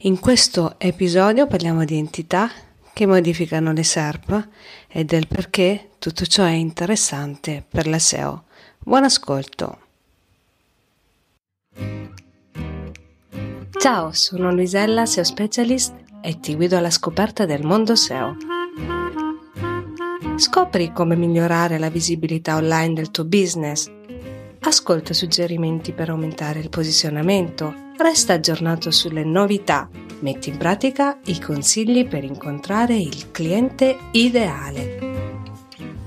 In questo episodio parliamo di entità che modificano le SERP e del perché tutto ciò è interessante per la SEO. Buon ascolto! Ciao, sono Luisella, SEO Specialist e ti guido alla scoperta del mondo SEO. Scopri come migliorare la visibilità online del tuo business ascolta suggerimenti per aumentare il posizionamento, resta aggiornato sulle novità, metti in pratica i consigli per incontrare il cliente ideale.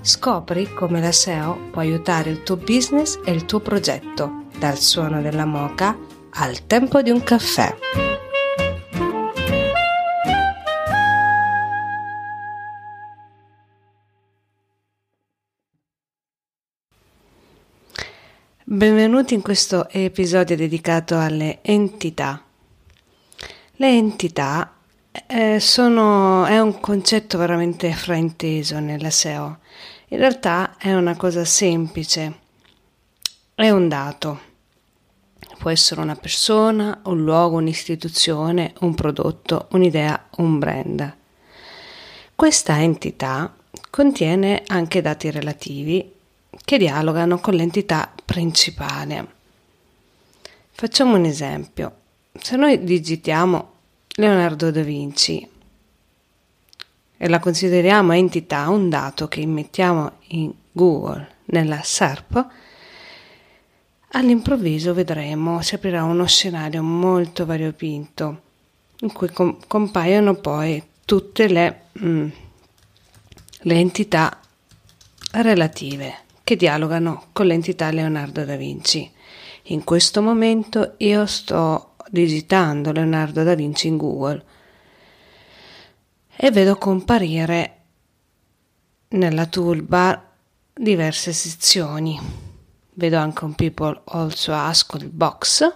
Scopri come la SEO può aiutare il tuo business e il tuo progetto, dal suono della moca al tempo di un caffè. Benvenuti in questo episodio dedicato alle entità. Le entità eh, sono, è un concetto veramente frainteso nella SEO. In realtà è una cosa semplice, è un dato. Può essere una persona, un luogo, un'istituzione, un prodotto, un'idea, un brand. Questa entità contiene anche dati relativi che dialogano con l'entità principale. Facciamo un esempio. Se noi digitiamo Leonardo da Vinci e la consideriamo entità, un dato che immettiamo in Google nella SERP, all'improvviso vedremo si aprirà uno scenario molto variopinto in cui com- compaiono poi tutte le, mm, le entità relative che dialogano con l'entità Leonardo da Vinci. In questo momento io sto digitando Leonardo da Vinci in Google e vedo comparire nella toolbar diverse sezioni. Vedo anche un People Also Ask box,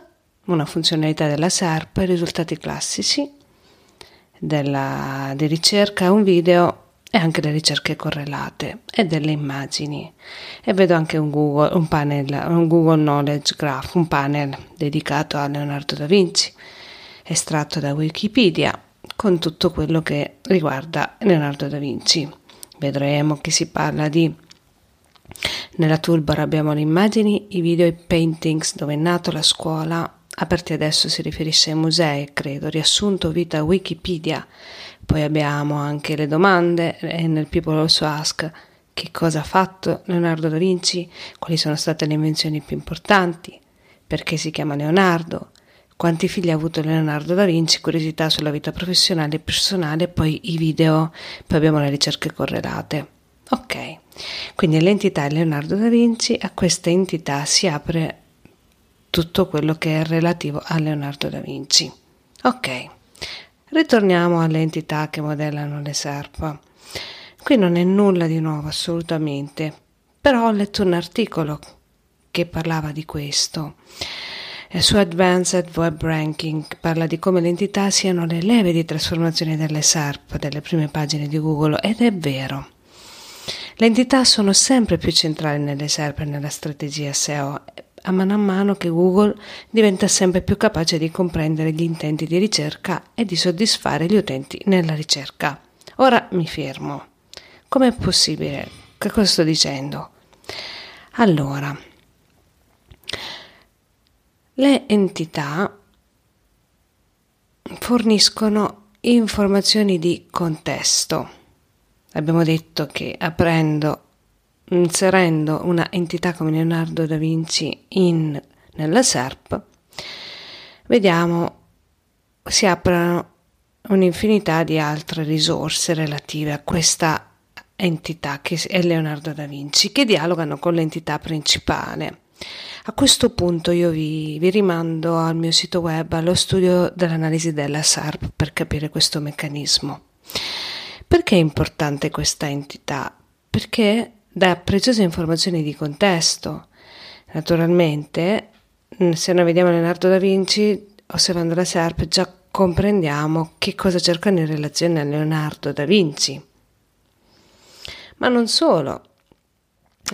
una funzionalità della SERP, i risultati classici della, di ricerca, un video e anche le ricerche correlate e delle immagini. E vedo anche un Google, un panel, un Google Knowledge Graph, un panel dedicato a Leonardo da Vinci, estratto da Wikipedia, con tutto quello che riguarda Leonardo da Vinci. Vedremo che si parla di nella toolbar abbiamo le immagini, i video e i paintings dove è nato la scuola, aperti adesso si riferisce ai musei, credo, riassunto vita Wikipedia. Poi abbiamo anche le domande e nel People Also Ask che cosa ha fatto Leonardo da Vinci, quali sono state le invenzioni più importanti, perché si chiama Leonardo, quanti figli ha avuto Leonardo da Vinci, curiosità sulla vita professionale e personale, poi i video, poi abbiamo le ricerche correlate. Ok, quindi l'entità Leonardo da Vinci, a questa entità si apre tutto quello che è relativo a Leonardo da Vinci. Ok. Ritorniamo alle entità che modellano le SERP. Qui non è nulla di nuovo assolutamente, però ho letto un articolo che parlava di questo. Su Advanced Web Ranking parla di come le entità siano le leve di trasformazione delle SERP, delle prime pagine di Google, ed è vero. Le entità sono sempre più centrali nelle SERP e nella strategia SEO a mano a mano che Google diventa sempre più capace di comprendere gli intenti di ricerca e di soddisfare gli utenti nella ricerca. Ora mi fermo. Com'è possibile? Che cosa sto dicendo? Allora, le entità forniscono informazioni di contesto. Abbiamo detto che aprendo inserendo una entità come Leonardo da Vinci in, nella SERP, vediamo si aprono un'infinità di altre risorse relative a questa entità che è Leonardo da Vinci, che dialogano con l'entità principale. A questo punto io vi, vi, rimando al mio sito web, allo studio dell'analisi della SERP per capire questo meccanismo. Perché è importante questa entità? Perché dà preziose informazioni di contesto. Naturalmente, mm, se noi vediamo Leonardo da Vinci, osservando la SERP, già comprendiamo che cosa cercano in relazione a Leonardo da Vinci. Ma non solo,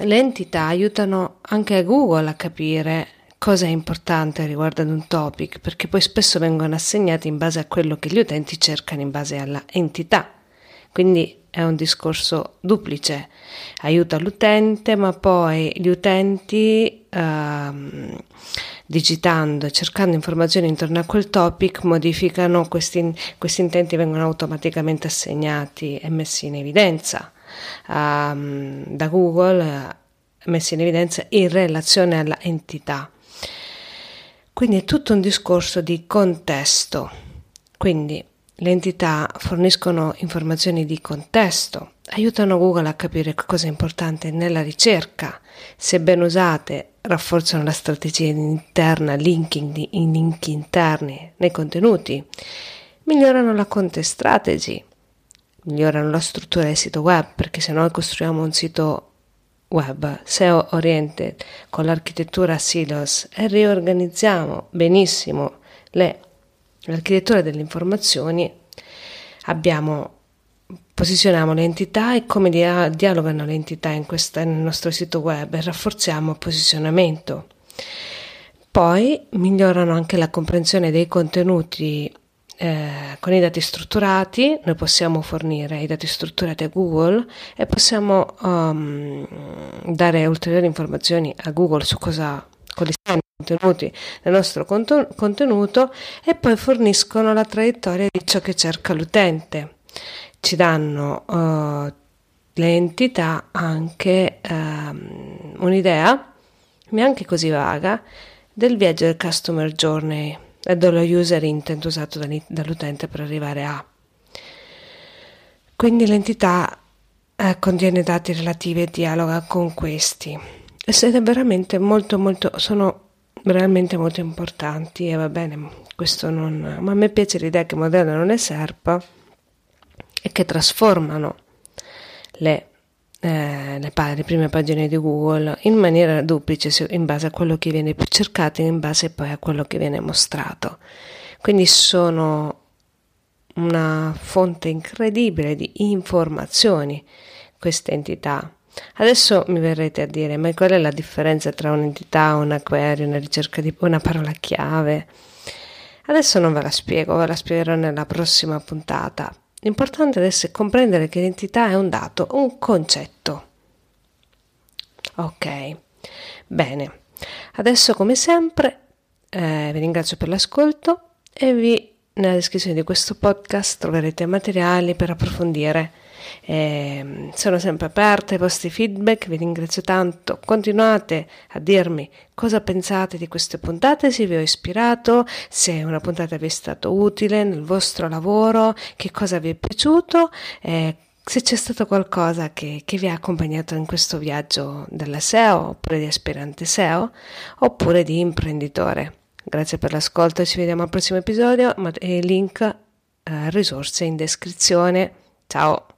le entità aiutano anche a Google a capire cosa è importante riguardo ad un topic, perché poi spesso vengono assegnati in base a quello che gli utenti cercano in base alla entità. Quindi è un discorso duplice, aiuta l'utente, ma poi gli utenti ehm, digitando e cercando informazioni intorno a quel topic modificano questi, questi intenti vengono automaticamente assegnati e messi in evidenza um, da Google, messi in evidenza in relazione alla entità. Quindi è tutto un discorso di contesto. Quindi le entità forniscono informazioni di contesto, aiutano Google a capire cosa è importante nella ricerca, se ben usate rafforzano la strategia interna, linking in link interni nei contenuti, migliorano la content strategy, migliorano la struttura del sito web, perché se noi costruiamo un sito web SEO oriented con l'architettura silos e riorganizziamo benissimo le, l'architettura delle informazioni, abbiamo posizioniamo le entità e come dia- dialogano le entità in questa, nel nostro sito web e rafforziamo il posizionamento. Poi migliorano anche la comprensione dei contenuti eh, con i dati strutturati, noi possiamo fornire i dati strutturati a Google e possiamo um, dare ulteriori informazioni a Google su cosa quali sono contenuti del nostro contenuto e poi forniscono la traiettoria di ciò che cerca l'utente. Ci danno uh, le entità anche um, un'idea, neanche così vaga, del viaggio del customer journey e dello user intent usato dall'utente per arrivare a. Quindi l'entità eh, contiene dati relativi e dialoga con questi. Ed è veramente molto molto sono veramente molto importanti e va bene, questo non ma a me piace l'idea che modellano le SERP e che trasformano le eh, le, le, prime pagine di Google in maniera duplice in base a quello che viene cercato e in base poi a quello che viene mostrato. Quindi sono una fonte incredibile di informazioni queste entità. Adesso mi verrete a dire, ma qual è la differenza tra un'entità, una query, una ricerca di una parola chiave? Adesso non ve la spiego, ve la spiegherò nella prossima puntata. L'importante adesso è comprendere che l'entità è un dato, un concetto. Ok, bene. Adesso come sempre eh, vi ringrazio per l'ascolto e vi nella descrizione di questo podcast troverete materiali per approfondire eh, sono sempre aperta ai vostri feedback, vi ringrazio tanto. Continuate a dirmi cosa pensate di queste puntate, se vi ho ispirato, se una puntata vi è stata utile nel vostro lavoro, che cosa vi è piaciuto. Eh, se c'è stato qualcosa che, che, vi ha accompagnato in questo viaggio della SEO oppure di aspirante SEO oppure di imprenditore. Grazie per l'ascolto, ci vediamo al prossimo episodio. Il link, eh, risorse in descrizione. Ciao!